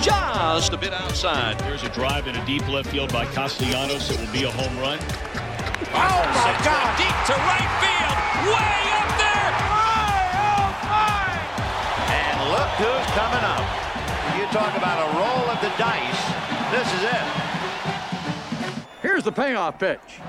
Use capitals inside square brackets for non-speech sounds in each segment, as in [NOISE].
Just a bit outside. There's a drive in a deep left field by Castellanos. It will be a home run. Oh my God! Deep to right field. Way up there. My, oh, my. And look who's coming up. You talk about a roll of the dice. This is it. Here's the payoff pitch.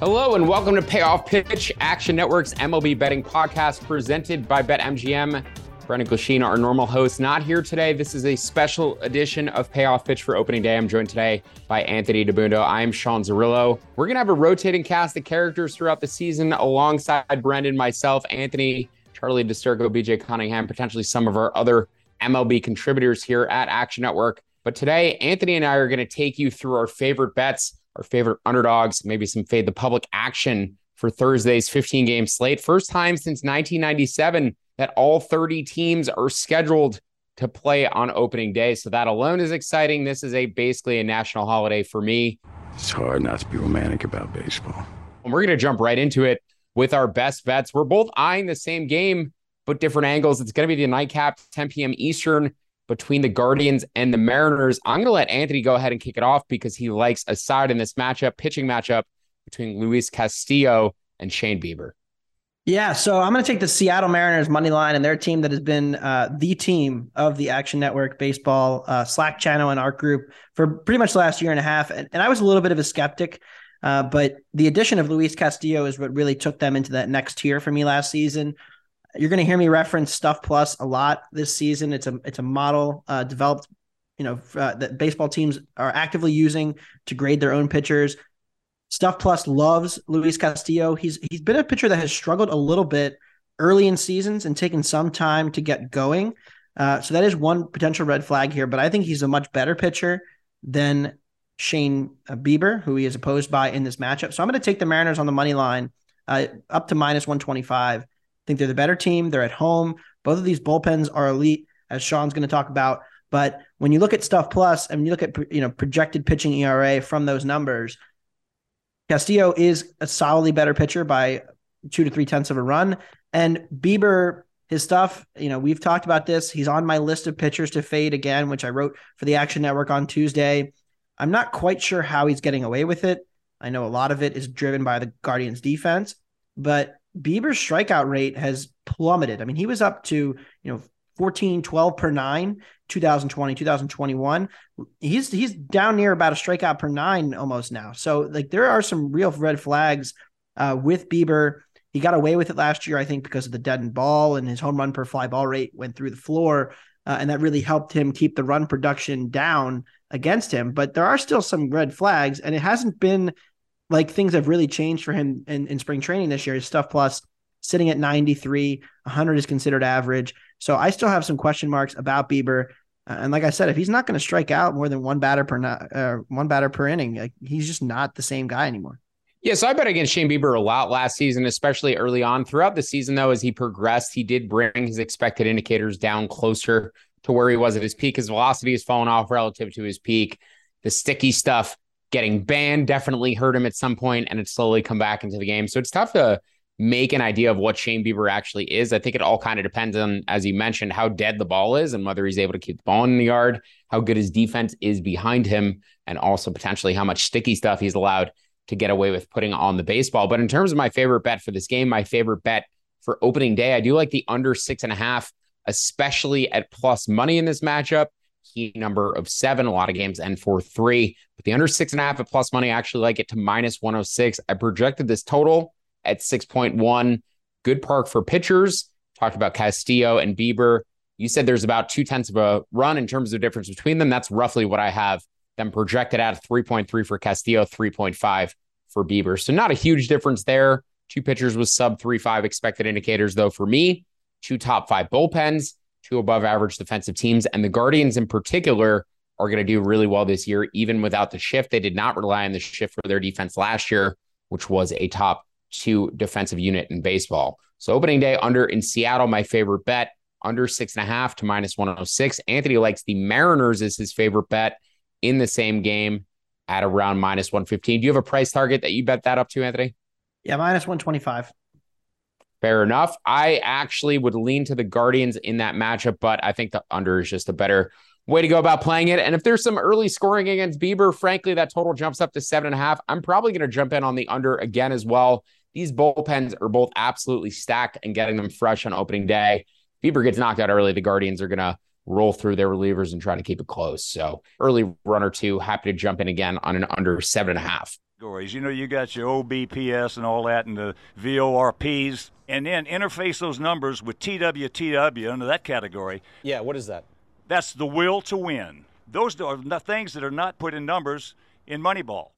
Hello and welcome to Payoff Pitch, Action Network's MLB betting podcast presented by BetMGM. Brendan Glasheen, our normal host, not here today. This is a special edition of Payoff Pitch for opening day. I'm joined today by Anthony Dabbundo. I am Sean Zerillo. We're going to have a rotating cast of characters throughout the season alongside Brendan, myself, Anthony, Charlie DiSturco, BJ Cunningham, potentially some of our other MLB contributors here at Action Network. But today, Anthony and I are going to take you through our favorite bets our favorite underdogs, maybe some fade the public action for Thursday's 15 game slate. First time since 1997 that all 30 teams are scheduled to play on opening day. So that alone is exciting. This is a basically a national holiday for me. It's hard not to be romantic about baseball. And we're going to jump right into it with our best bets. We're both eyeing the same game, but different angles. It's going to be the nightcap, 10 p.m. Eastern between the Guardians and the Mariners. I'm going to let Anthony go ahead and kick it off because he likes a side in this matchup, pitching matchup between Luis Castillo and Shane Bieber. Yeah, so I'm going to take the Seattle Mariners money line and their team that has been uh, the team of the Action Network baseball uh, Slack channel and art group for pretty much the last year and a half. And, and I was a little bit of a skeptic, uh, but the addition of Luis Castillo is what really took them into that next tier for me last season. You're going to hear me reference Stuff Plus a lot this season. It's a it's a model uh, developed, you know, uh, that baseball teams are actively using to grade their own pitchers. Stuff Plus loves Luis Castillo. He's he's been a pitcher that has struggled a little bit early in seasons and taken some time to get going. Uh, so that is one potential red flag here. But I think he's a much better pitcher than Shane Bieber, who he is opposed by in this matchup. So I'm going to take the Mariners on the money line uh, up to minus 125. I think they're the better team. They're at home. Both of these bullpens are elite, as Sean's going to talk about. But when you look at Stuff Plus and you look at you know projected pitching ERA from those numbers, Castillo is a solidly better pitcher by two to three tenths of a run. And Bieber, his stuff, you know, we've talked about this. He's on my list of pitchers to fade again, which I wrote for the Action Network on Tuesday. I'm not quite sure how he's getting away with it. I know a lot of it is driven by the Guardians defense, but Bieber's strikeout rate has plummeted. I mean, he was up to, you know, 14, 12 per nine, 2020, 2021. He's he's down near about a strikeout per nine almost now. So like there are some real red flags uh, with Bieber. He got away with it last year, I think, because of the deadened ball and his home run per fly ball rate went through the floor. Uh, and that really helped him keep the run production down against him. But there are still some red flags, and it hasn't been like things have really changed for him in, in spring training this year. His stuff plus sitting at 93, 100 is considered average. So I still have some question marks about Bieber. And like I said, if he's not going to strike out more than one batter per uh, one batter per inning, like, he's just not the same guy anymore. Yeah, so I bet against Shane Bieber a lot last season, especially early on. Throughout the season, though, as he progressed, he did bring his expected indicators down closer to where he was at his peak. His velocity has fallen off relative to his peak. The sticky stuff getting banned definitely hurt him at some point, and it slowly come back into the game. So it's tough to make an idea of what Shane Bieber actually is. I think it all kind of depends on, as you mentioned, how dead the ball is and whether he's able to keep the ball in the yard, how good his defense is behind him, and also potentially how much sticky stuff he's allowed to get away with putting on the baseball. But in terms of my favorite bet for this game, my favorite bet for opening day, I do like the under six and a half, especially at plus money in this matchup. Key number of seven, a lot of games end for three, but the under six and a half at plus money, I actually like it to minus 106. I projected this total at 6.1. Good park for pitchers. Talked about Castillo and Bieber. You said there's about two tenths of a run in terms of difference between them. That's roughly what I have them projected at 3.3 for Castillo, 3.5 for Bieber. So not a huge difference there. Two pitchers with sub 3.5 expected indicators, though, for me. Two top five bullpens, two above average defensive teams. And the Guardians in particular are going to do really well this year, even without the shift. They did not rely on the shift for their defense last year, which was a top two defensive unit in baseball. So opening day under in Seattle, my favorite bet, under six and a half to minus 106. Anthony likes the Mariners as his favorite bet in the same game at around minus 115. Do you have a price target that you bet that up to, Anthony? Yeah, minus 125. Fair enough. I actually would lean to the Guardians in that matchup, but I think the under is just a better way to go about playing it. And if there's some early scoring against Bieber, frankly, that total jumps up to seven and a half. I'm probably going to jump in on the under again as well. These bullpens are both absolutely stacked and getting them fresh on opening day. Bieber gets knocked out early. The Guardians are going to roll through their relievers and try to keep it close. So early run or two, happy to jump in again on an under seven and a half. You know, you got your OBPS and all that and the VORPs, and then interface those numbers with TWTW under that category. Yeah, what is that? That's the will to win. Those are the things that are not put in numbers in Moneyball.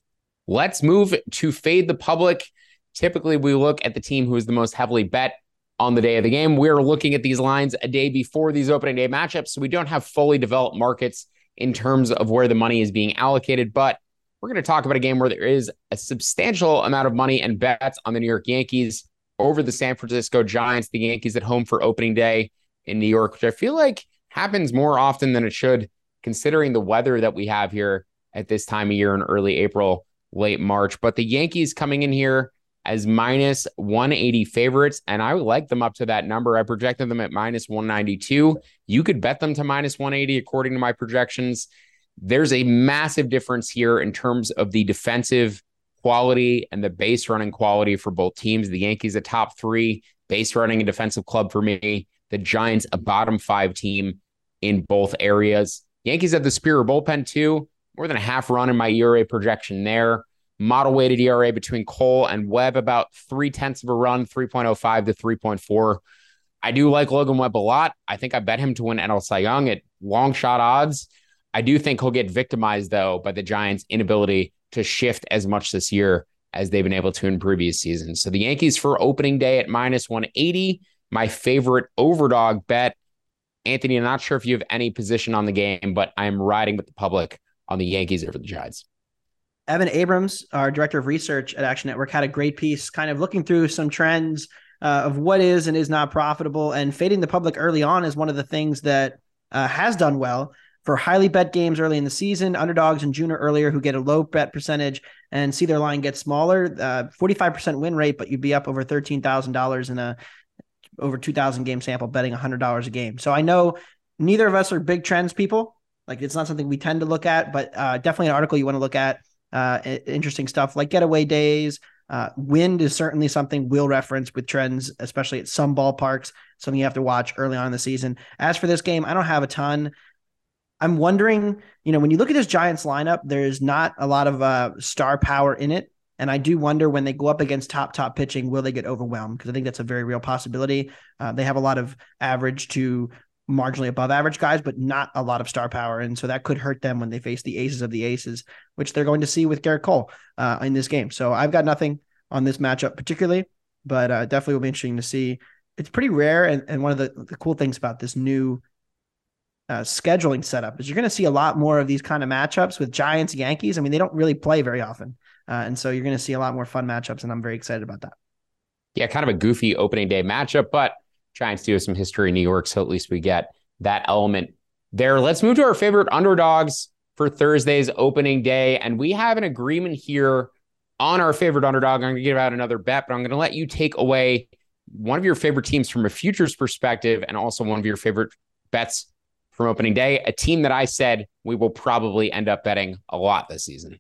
Let's move to fade the public. Typically, we look at the team who is the most heavily bet on the day of the game. We're looking at these lines a day before these opening day matchups. So we don't have fully developed markets in terms of where the money is being allocated. But we're going to talk about a game where there is a substantial amount of money and bets on the New York Yankees over the San Francisco Giants, the Yankees at home for opening day in New York, which I feel like happens more often than it should, considering the weather that we have here at this time of year in early April, late March. But the Yankees coming in here as minus 180 favorites, and I would like them up to that number. I projected them at minus 192. You could bet them to minus 180 according to my projections. There's a massive difference here in terms of the defensive quality and the base running quality for both teams. The Yankees, a top three base running and defensive club for me. The Giants, a bottom five team in both areas. Yankees have the superior bullpen too. More than a half run in my ERA projection there model weighted ERA between Cole and Webb about three tenths of a run, 3.05 to 3.4. I do like Logan Webb a lot. I think I bet him to win NL Cy Young at long shot odds. I do think he'll get victimized though by the Giants' inability to shift as much this year as they've been able to in previous seasons. So the Yankees for opening day at minus 180, my favorite overdog bet. Anthony, I'm not sure if you have any position on the game, but I am riding with the public on the Yankees over the Giants. Evan Abrams, our director of research at Action Network, had a great piece kind of looking through some trends uh, of what is and is not profitable. And fading the public early on is one of the things that uh, has done well for highly bet games early in the season, underdogs in June or earlier who get a low bet percentage and see their line get smaller. Uh, 45% win rate, but you'd be up over $13,000 in a over 2,000 game sample betting $100 a game. So I know neither of us are big trends people. Like it's not something we tend to look at, but uh, definitely an article you want to look at uh, interesting stuff like getaway days. Uh, wind is certainly something we'll reference with trends, especially at some ballparks. Something you have to watch early on in the season. As for this game, I don't have a ton. I'm wondering, you know, when you look at this Giants lineup, there's not a lot of uh, star power in it. And I do wonder when they go up against top, top pitching, will they get overwhelmed? Because I think that's a very real possibility. Uh, they have a lot of average to marginally above average guys, but not a lot of star power. And so that could hurt them when they face the aces of the aces, which they're going to see with Gerrit Cole uh, in this game. So I've got nothing on this matchup particularly, but uh, definitely will be interesting to see. It's pretty rare. And, and one of the, the cool things about this new uh, scheduling setup is you're going to see a lot more of these kind of matchups with Giants, Yankees. I mean, they don't really play very often. Uh, and so you're going to see a lot more fun matchups. And I'm very excited about that. Yeah, kind of a goofy opening day matchup, but Giants do some history in New York, so at least we get that element there. Let's move to our favorite underdogs for Thursday's opening day. And we have an agreement here on our favorite underdog, I'm going to give out another bet, but I'm going to let you take away one of your favorite teams from a futures perspective and also one of your favorite bets from opening day, a team that I said we will probably end up betting a lot this season.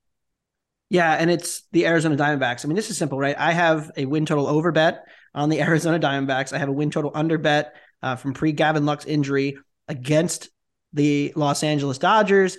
Yeah, and it's the Arizona Diamondbacks. I mean, this is simple, right? I have a win total over bet on the [LAUGHS] Arizona Diamondbacks. I have a win total under bet uh, from pre Gavin Lux injury against the Los Angeles Dodgers.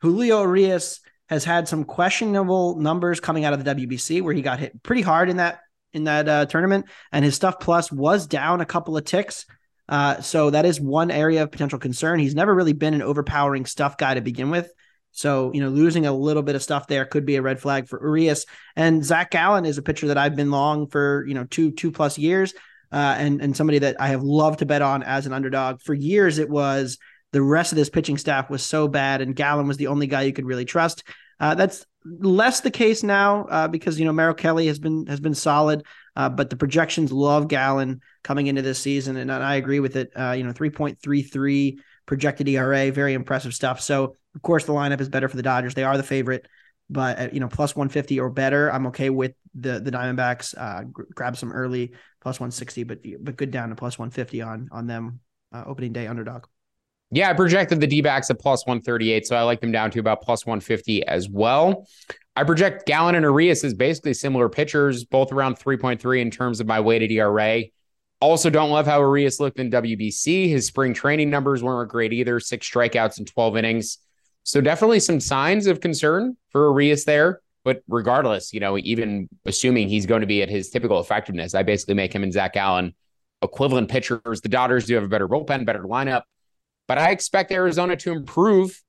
Julio Urias has had some questionable numbers coming out of the WBC, where he got hit pretty hard in that in that uh, tournament, and his stuff plus was down a couple of ticks. Uh, so that is one area of potential concern. He's never really been an overpowering stuff guy to begin with. So, you know, losing a little bit of stuff there could be a red flag for Urias. And Zach Gallen is a pitcher that I've been long for, you know, two, two plus years. Uh, and, and somebody that I have loved to bet on as an underdog. For years, it was the rest of this pitching staff was so bad, and Gallen was the only guy you could really trust. Uh, that's less the case now uh, because you know Merrill Kelly has been has been solid, uh, but the projections love Gallen coming into this season, and I agree with it. Uh, you know, three point three three projected ERA, very impressive stuff. So of course the lineup is better for the Dodgers; they are the favorite, but at, you know plus one fifty or better, I'm okay with the the Diamondbacks. Uh, grab some early plus one sixty, but but good down to plus one fifty on on them uh, opening day underdog. Yeah, I projected the D backs at plus 138. So I like them down to about plus 150 as well. I project Gallen and Urias as basically similar pitchers, both around 3.3 in terms of my weighted ERA. Also, don't love how Urias looked in WBC. His spring training numbers weren't great either six strikeouts in 12 innings. So, definitely some signs of concern for Urias there. But regardless, you know, even assuming he's going to be at his typical effectiveness, I basically make him and Zach Gallen equivalent pitchers. The Dodgers do have a better bullpen, better lineup. But I expect Arizona to improve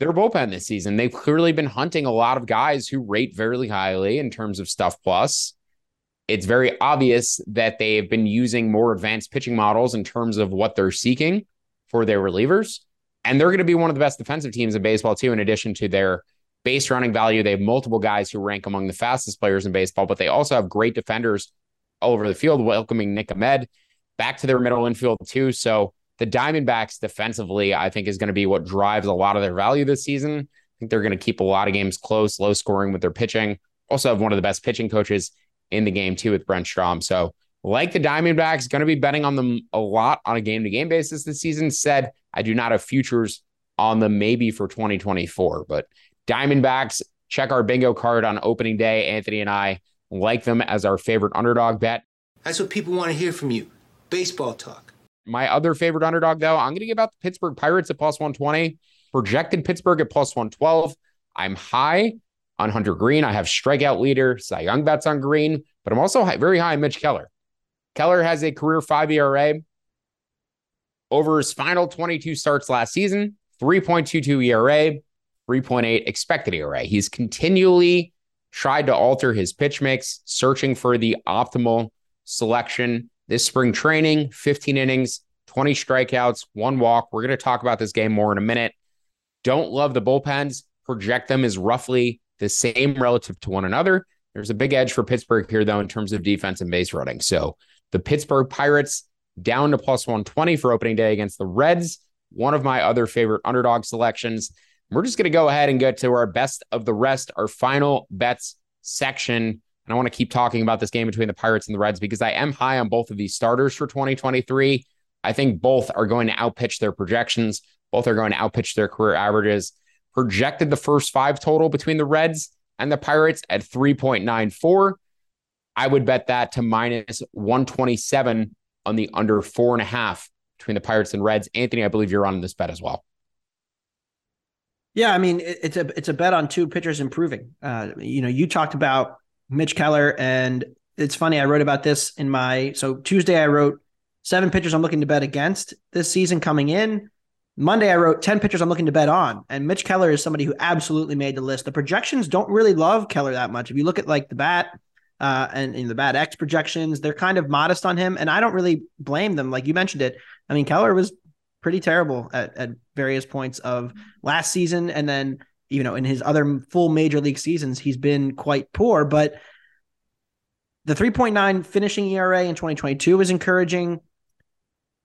their bullpen this season. They've clearly been hunting a lot of guys who rate very highly in terms of stuff plus. It's very obvious that they have been using more advanced pitching models in terms of what they're seeking for their relievers. And they're going to be one of the best defensive teams in baseball, too, in addition to their base running value. They have multiple guys who rank among the fastest players in baseball, but they also have great defenders all over the field, welcoming Nick Ahmed back to their middle infield, too. So the Diamondbacks defensively, I think, is going to be what drives a lot of their value this season. I think they're going to keep a lot of games close, low scoring with their pitching. Also have one of the best pitching coaches in the game too with Brent Strom. So like the Diamondbacks, going to be betting on them a lot on a game to game basis this season. Said I do not have futures on them maybe for 2024, but Diamondbacks, check our bingo card on opening day. Anthony and I like them as our favorite underdog bet. That's what people want to hear from you. Baseball talk. My other favorite underdog, though, I'm going to give out the Pittsburgh Pirates at plus 120, projected Pittsburgh at plus 112. I'm high on Hunter Greene. I have strikeout leader, Cy Young bets on Greene, but I'm also high, very high on Mitch Keller. Keller has a career five ERA over his final 22 starts last season, 3.22 ERA, 3.8 expected ERA. He's continually tried to alter his pitch mix, searching for the optimal selection this spring training, 15 innings, 20 strikeouts, one walk. We're going to talk about this game more in a minute. Don't love the bullpens. Project them as roughly the same relative to one another. There's a big edge for Pittsburgh here, though, in terms of defense and base running. So the Pittsburgh Pirates down to plus 120 for opening day against the Reds, one of my other favorite underdog selections. We're just going to go ahead and get to our best of the rest, our final bets section. And I want to keep talking about this game between the Pirates and the Reds because I am high on both of these starters for 2023. I think both are going to outpitch their projections. Both are going to outpitch their career averages. Projected the first five total between the Reds and the Pirates at 3.94. I would bet that to minus 127 on the under four and a half between the Pirates and Reds. Anthony, I believe you're on this bet as well. Yeah, I mean it's a it's a bet on two pitchers improving. Uh, you know, you talked about Mitch Keller. And it's funny, I wrote about this in my so Tuesday I wrote seven pitchers I'm looking to bet against this season coming in. Monday I wrote 10 pitchers I'm looking to bet on. And Mitch Keller is somebody who absolutely made the list. The projections don't really love Keller that much. If you look at like the bat uh, and in the BAT X projections, they're kind of modest on him. And I don't really blame them. Like you mentioned it. I mean, Keller was pretty terrible at, at various points of last season. And then you know, in his other full major league seasons, he's been quite poor. But the 3.9 finishing ERA in 2022 was encouraging.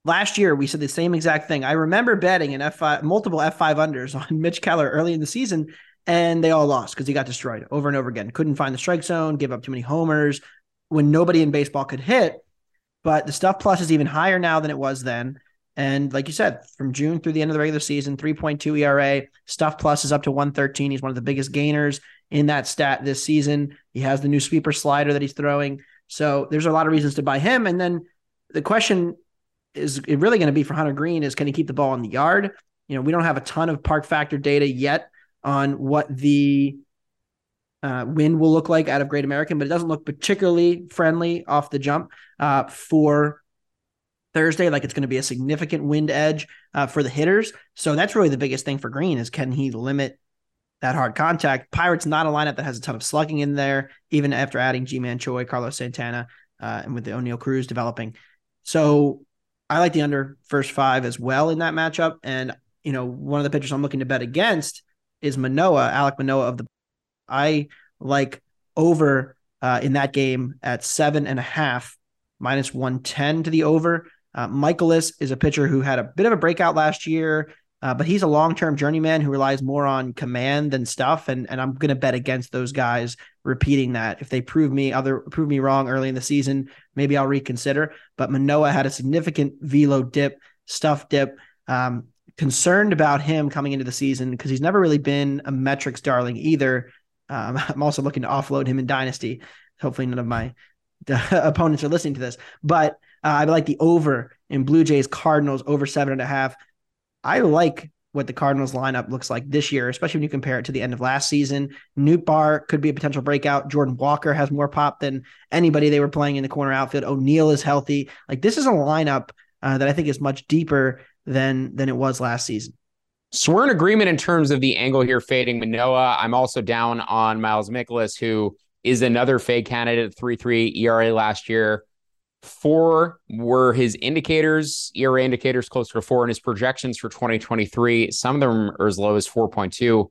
Last year, we said the same exact thing. I remember betting an F5, multiple F5 unders [LAUGHS] on Mitch Keller early in the season, and they all lost because he got destroyed over and over again. Couldn't find the strike zone, give up too many homers when nobody in baseball could hit. But the stuff plus is even higher now than it was then. And like you said, from June through the end of the regular season, 3.2 ERA, stuff plus is up to 113. He's one of the biggest gainers in that stat this season. He has the new sweeper slider that he's throwing. So there's a lot of reasons to buy him. And then the question is really going to be for Hunter Greene is can he keep the ball in the yard? You know, we don't have a ton of park factor data yet on what the uh, wind will look like out of Great American, but it doesn't look particularly friendly off the jump uh, for Thursday. Like it's going to be a significant wind edge uh, for the hitters. So that's really the biggest thing for Greene is can he limit that hard contact? Pirates not a lineup that has a ton of slugging in there, even after adding Ji-Man Choi, Carlos Santana, uh, and with the Oneil Cruz developing. So I like the under first five as well in that matchup. And you know, one of the pitchers I'm looking to bet against is Manoah, Alek Manoah of the. I like over uh, in that game at seven and a half, minus 110 to the over. Uh, Mikolas is a pitcher who had a bit of a breakout last year, uh, but he's a long term journeyman who relies more on command than stuff. And, and I'm going to bet against those guys repeating that. If they prove me other prove me wrong early in the season, maybe I'll reconsider. But Manoah had a significant velo dip, stuff dip. Um, concerned about him coming into the season because he's never really been a metrics darling either. Um, [LAUGHS] I'm also looking to offload him in Dynasty. Hopefully, none of my [LAUGHS] opponents are listening to this, but uh, I like the over in Blue Jays Cardinals over seven and a half. I like what the Cardinals lineup looks like this year, especially when you compare it to the end of last season. Nootbaar could be a potential breakout. Jordan Walker has more pop than anybody they were playing in the corner outfield. O'Neill is healthy. Like this is a lineup uh, that I think is much deeper than than it was last season. So we're in agreement in terms of the angle here fading Manoah. I'm also down on Miles Mikolas, who is another fade candidate, 3-3 ERA last year. Four were his indicators, ERA indicators closer to four, and his projections for 2023. Some of them are as low as 4.2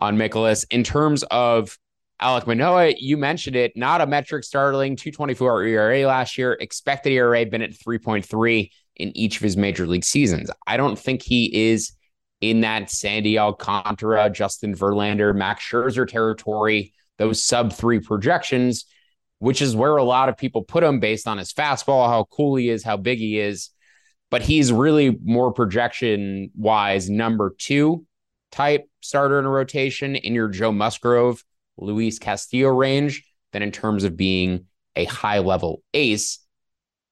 on Mikolas. In terms of Alek Manoah, you mentioned it, not a metric startling, 224 ERA last year, expected ERA been at 3.3 in each of his major league seasons. I don't think he is in that Sandy Alcantara, Justin Verlander, Max Scherzer territory, those sub three projections, which is where a lot of people put him based on his fastball, how cool he is, how big he is. But he's really more projection wise, number two type starter in a rotation in your Joe Musgrove, Luis Castillo range than in terms of being a high level ace.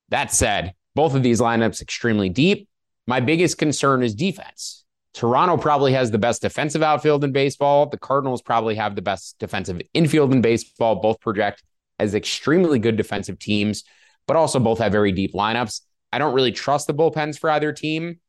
That said, both of these lineups extremely deep. My biggest concern is defense. Toronto probably has the best defensive outfield in baseball. The Cardinals probably have the best defensive infield in baseball. Both project as extremely good defensive teams, but also both have very deep lineups. I don't really trust the bullpens for either team.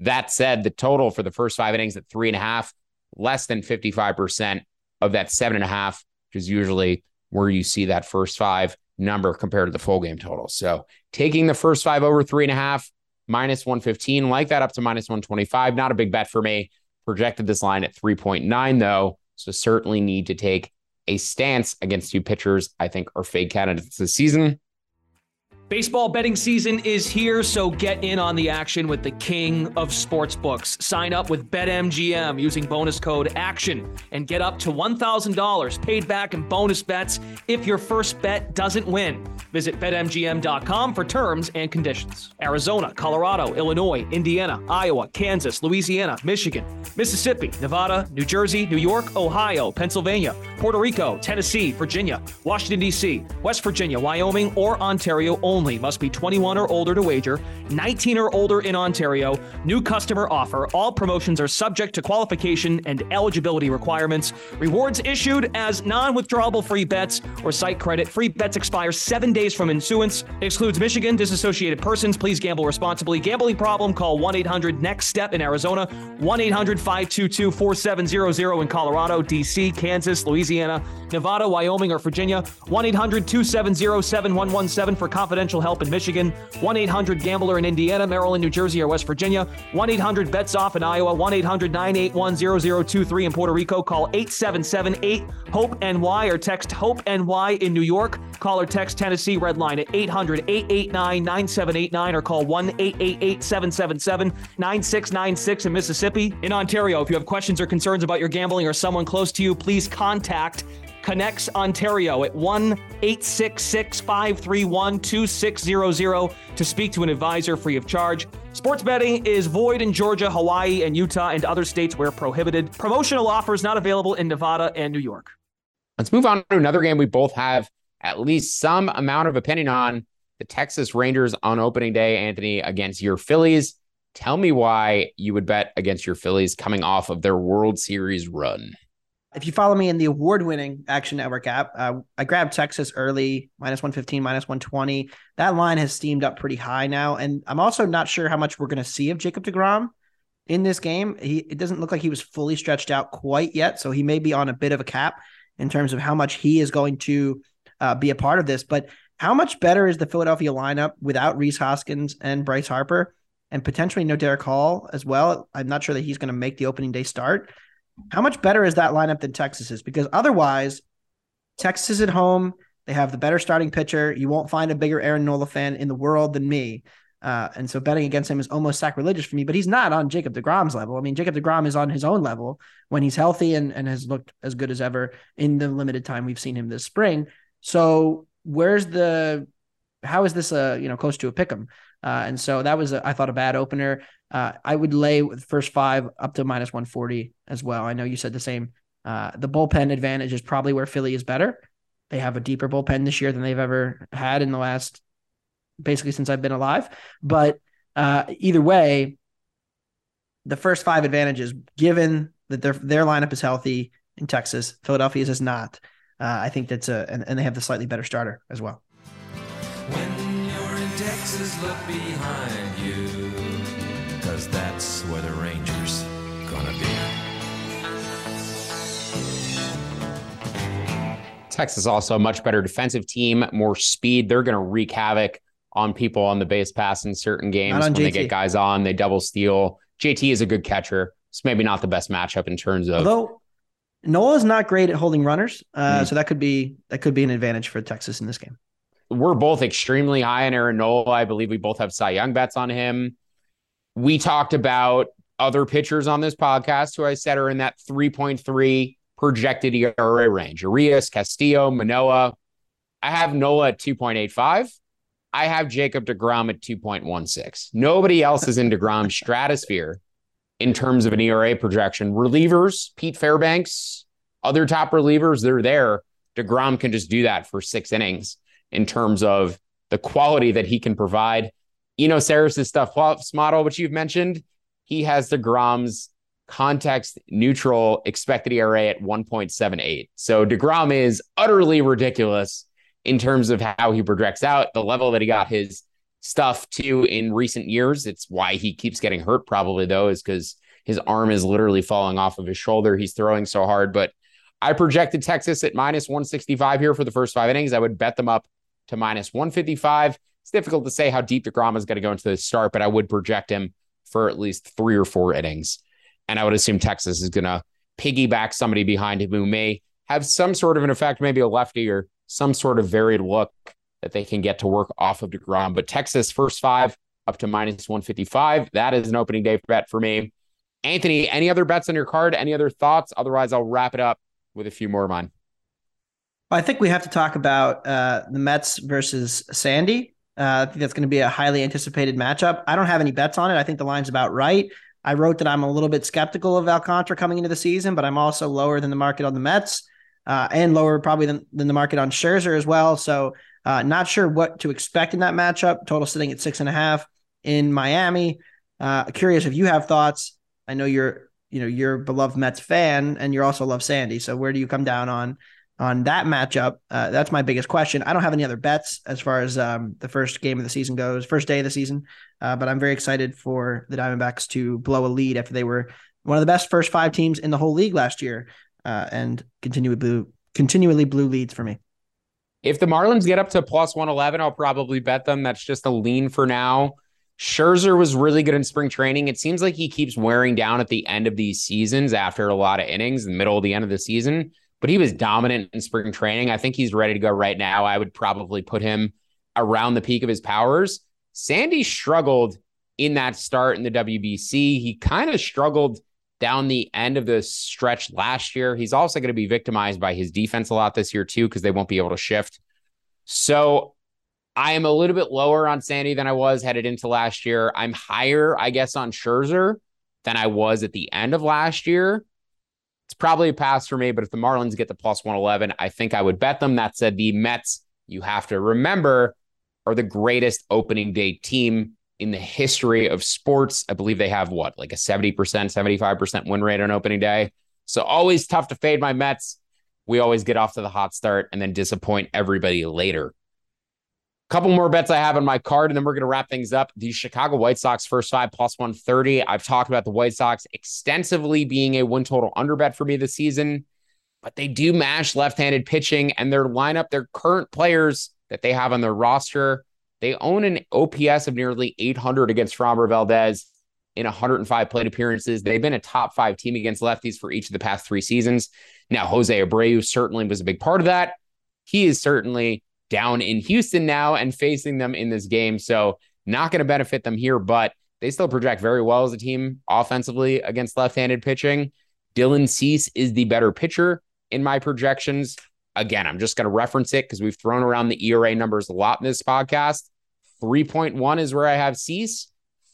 That said, the total for the first five innings at three and a half, less than 55% of that seven and a half, which is usually where you see that first five number compared to the full game total. So taking the first five over three and a half, minus 115, like that up to minus 125. Not a big bet for me. Projected this line at 3.9, though. So certainly need to take a stance against two pitchers I think are fade candidates this season. Baseball betting season is here, so get in on the action with the king of sportsbooks. Sign up with BetMGM using bonus code ACTION and get up to $1,000 paid back in bonus bets if your first bet doesn't win. Visit BetMGM.com for terms and conditions. Arizona, Colorado, Illinois, Indiana, Iowa, Kansas, Louisiana, Michigan, Mississippi, Nevada, New Jersey, New York, Ohio, Pennsylvania, Puerto Rico, Tennessee, Virginia, Washington, D.C., West Virginia, Wyoming, or Ontario only only. Must be 21 or older to wager. 19 or older in Ontario. New customer offer. All promotions are subject to qualification and eligibility requirements. Rewards issued as non withdrawable free bets or site credit. Free bets expire seven days from issuance. Excludes Michigan. Disassociated persons. Please gamble responsibly. Gambling problem? Call 1 800 NEXT STEP in Arizona. 1 800 522 4700 in Colorado, D.C., Kansas, Louisiana, Nevada, Wyoming, or Virginia. 1 800 270 7117 for confidential Help in Michigan, 1 800 Gambler in Indiana, Maryland, New Jersey, or West Virginia, 1 800 Bets Off in Iowa, 1 800 981 0023 in Puerto Rico. Call 877 8 HOPE NY or text HOPE NY in New York. Call or text Tennessee Red Line at 800 889 9789 or call 1 888 777 9696 in Mississippi. In Ontario, if you have questions or concerns about your gambling or someone close to you, please contact ConnexOntario at 1 866 531 2600 to speak to an advisor free of charge. Sports betting is void in Georgia, Hawaii, and Utah, and other states where prohibited. Promotional offers not available in Nevada and New York. Let's move on to another game we both have at least some amount of opinion on the Texas Rangers on opening day, Anthony, against your Phillies. Tell me why you would bet against your Phillies coming off of their World Series run. If you follow me in the award winning Action Network app, uh, I grabbed Texas early, minus 115, minus 120. That line has steamed up pretty high now. And I'm also not sure how much we're going to see of Jacob DeGrom in this game. He, it doesn't look like he was fully stretched out quite yet. So he may be on a bit of a cap in terms of how much he is going to uh, be a part of this. But how much better is the Philadelphia lineup without Rhys Hoskins and Bryce Harper and potentially no Darick Hall as well? I'm not sure that he's going to make the opening day start. How much better is that lineup than Texas is? Because otherwise, Texas is at home. They have the better starting pitcher. You won't find a bigger Aaron Nola fan in the world than me. Uh, and so betting against him is almost sacrilegious for me, but he's not on Jacob DeGrom's level. I mean, Jacob DeGrom is on his own level when he's healthy and, and has looked as good as ever in the limited time we've seen him this spring. So where's the how is this a you know close to a pick 'em? Uh, and so that was a, I thought a bad opener. Uh, I would lay with first five up to minus 140 as well. I know you said the same. Uh, the bullpen advantage is probably where Philly is better. They have a deeper bullpen this year than they've ever had in the last basically since I've been alive. But uh, either way, the first five advantages, given that their their lineup is healthy in Texas, Philadelphia's is not. Uh, I think that's a and, and they have the slightly better starter as well. When you're in Texas, look behind you, where the Rangers gonna be. Texas also a much better defensive team, more speed. They're going to wreak havoc on people on the base pass in certain games when JT. they get guys on. They double steal. JT is a good catcher. It's maybe not the best matchup in terms of. Although Nola is not great at holding runners, uh, mm. so that could be that could be an advantage for Texas in this game. We're both extremely high on Aaron Nola. I believe we both have Cy Young bets on him. We talked about other pitchers on this podcast who I said are in that 3.3 projected ERA range. Urias, Castillo, Manoah. I have Nola at 2.85. I have Jacob DeGrom at 2.16. Nobody else is in DeGrom's [LAUGHS] stratosphere in terms of an ERA projection. Relievers, Pete Fairbanks, other top relievers, they're there. DeGrom can just do that for six innings in terms of the quality that he can provide. Eno Sarris's stuff plus model, which you've mentioned, he has the DeGrom's context neutral expected ERA at 1.78. So DeGrom is utterly ridiculous in terms of how he projects out, the level that he got his stuff to in recent years. It's why he keeps getting hurt, probably, though, is because his arm is literally falling off of his shoulder. He's throwing so hard. But I projected Texas at minus 165 here for the first five innings. I would bet them up to minus 155. It's difficult to say how deep DeGrom is going to go into the start, but I would project him for at least three or four innings. And I would assume Texas is going to piggyback somebody behind him who may have some sort of an effect, maybe a lefty or some sort of varied look that they can get to work off of DeGrom. But Texas first five up to minus 155. That is an opening day bet for me. Anthony, any other bets on your card? Any other thoughts? Otherwise, I'll wrap it up with a few more of mine. I think we have to talk about uh, the Mets versus Sandy. Uh, I think that's going to be a highly anticipated matchup. I don't have any bets on it. I think the line's about right. I wrote that I'm a little bit skeptical of Alcantara coming into the season, but I'm also lower than the market on the Mets uh, and lower probably than, than the market on Scherzer as well. So uh, not sure what to expect in that matchup. Total sitting at six and a half in Miami. Uh, curious if you have thoughts. I know you're you know you're beloved Mets fan and you also love Sandy. So where do you come down on on that matchup? Uh, that's my biggest question. I don't have any other bets as far as um, the first game of the season goes, first day of the season. Uh, but I'm very excited for the Diamondbacks to blow a lead after they were one of the best first five teams in the whole league last year uh, and continually blue continually blue leads for me. If the Marlins get up to plus 111, I'll probably bet them. That's just a lean for now. Scherzer was really good in spring training. It seems like he keeps wearing down at the end of these seasons after a lot of innings the middle of the end of the season, but he was dominant in spring training. I think he's ready to go right now. I would probably put him around the peak of his powers. Sandy struggled in that start in the WBC. He kind of struggled down the end of the stretch last year. He's also going to be victimized by his defense a lot this year, too, because they won't be able to shift. So I am a little bit lower on Sandy than I was headed into last year. I'm higher, I guess, on Scherzer than I was at the end of last year. It's probably a pass for me, but if the Marlins get the plus 111, I think I would bet them. That said, the Mets, you have to remember, are the greatest opening day team in the history of sports. I believe they have what, like a 70%, 75% win rate on opening day. So always tough to fade my Mets. We always get off to the hot start and then disappoint everybody later couple more bets I have on my card, and then we're going to wrap things up. The Chicago White Sox first five plus 130. I've talked about the White Sox extensively being a win total under bet for me this season, but they do mash left handed pitching and their lineup, their current players that they have on their roster. They own an OPS of nearly 800 against Framber Valdez in 105 plate appearances. They've been a top five team against lefties for each of the past three seasons. Now, Jose Abreu certainly was a big part of that. He is certainly down in Houston now and facing them in this game. So, not going to benefit them here, but they still project very well as a team offensively against left handed pitching. Dylan Cease is the better pitcher in my projections. Again, I'm just going to reference it because we've thrown around the ERA numbers a lot in this podcast. 3.1 is where I have Cease.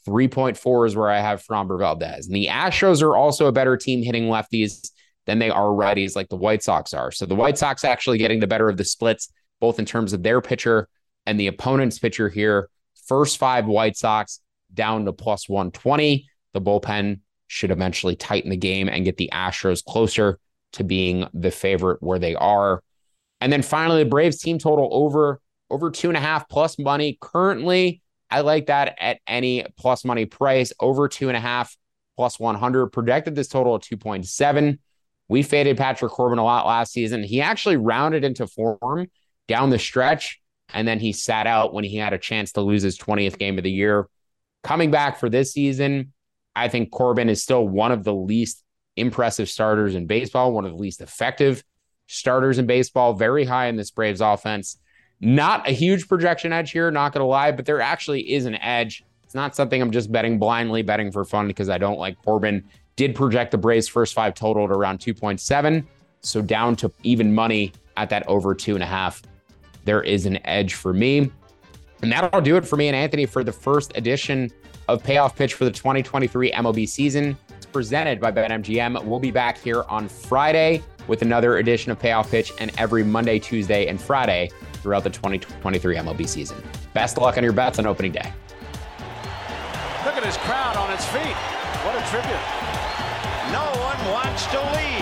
3.4 is where I have Framber Valdez. And the Astros are also a better team hitting lefties than they are righties like the White Sox are. So the White Sox actually getting the better of the splits both in terms of their pitcher and the opponent's pitcher here. First five White Sox down to plus 120. The bullpen should eventually tighten the game and get the Astros closer to being the favorite where they are. And then finally, the Braves team total over over two and a half plus money. Currently, I like that at any plus money price over two and a half plus 100. Projected this total at 2.7. We faded Patrick Corbin a lot last season. He actually rounded into form down the stretch. And then he sat out when he had a chance to lose his 20th game of the year. Coming back for this season, I think Corbin is still one of the least impressive starters in baseball, one of the least effective starters in baseball, very high in this Braves offense. Not a huge projection edge here, not going to lie, but there actually is an edge. It's not something I'm just betting blindly, betting for fun because I don't like Corbin. Did project the Braves first five total at around 2.7. So down to even money at that over two and a half there is an edge for me. And that'll do it for me and Anthony for the first edition of Payoff Pitch for the 2023 MLB season. It's presented by BetMGM. We'll be back here on Friday with another edition of Payoff Pitch and every Monday, Tuesday, and Friday throughout the 2023 MLB season. Best luck on your bets on opening day. Look at his crowd on its feet. What a tribute. No one wants to leave.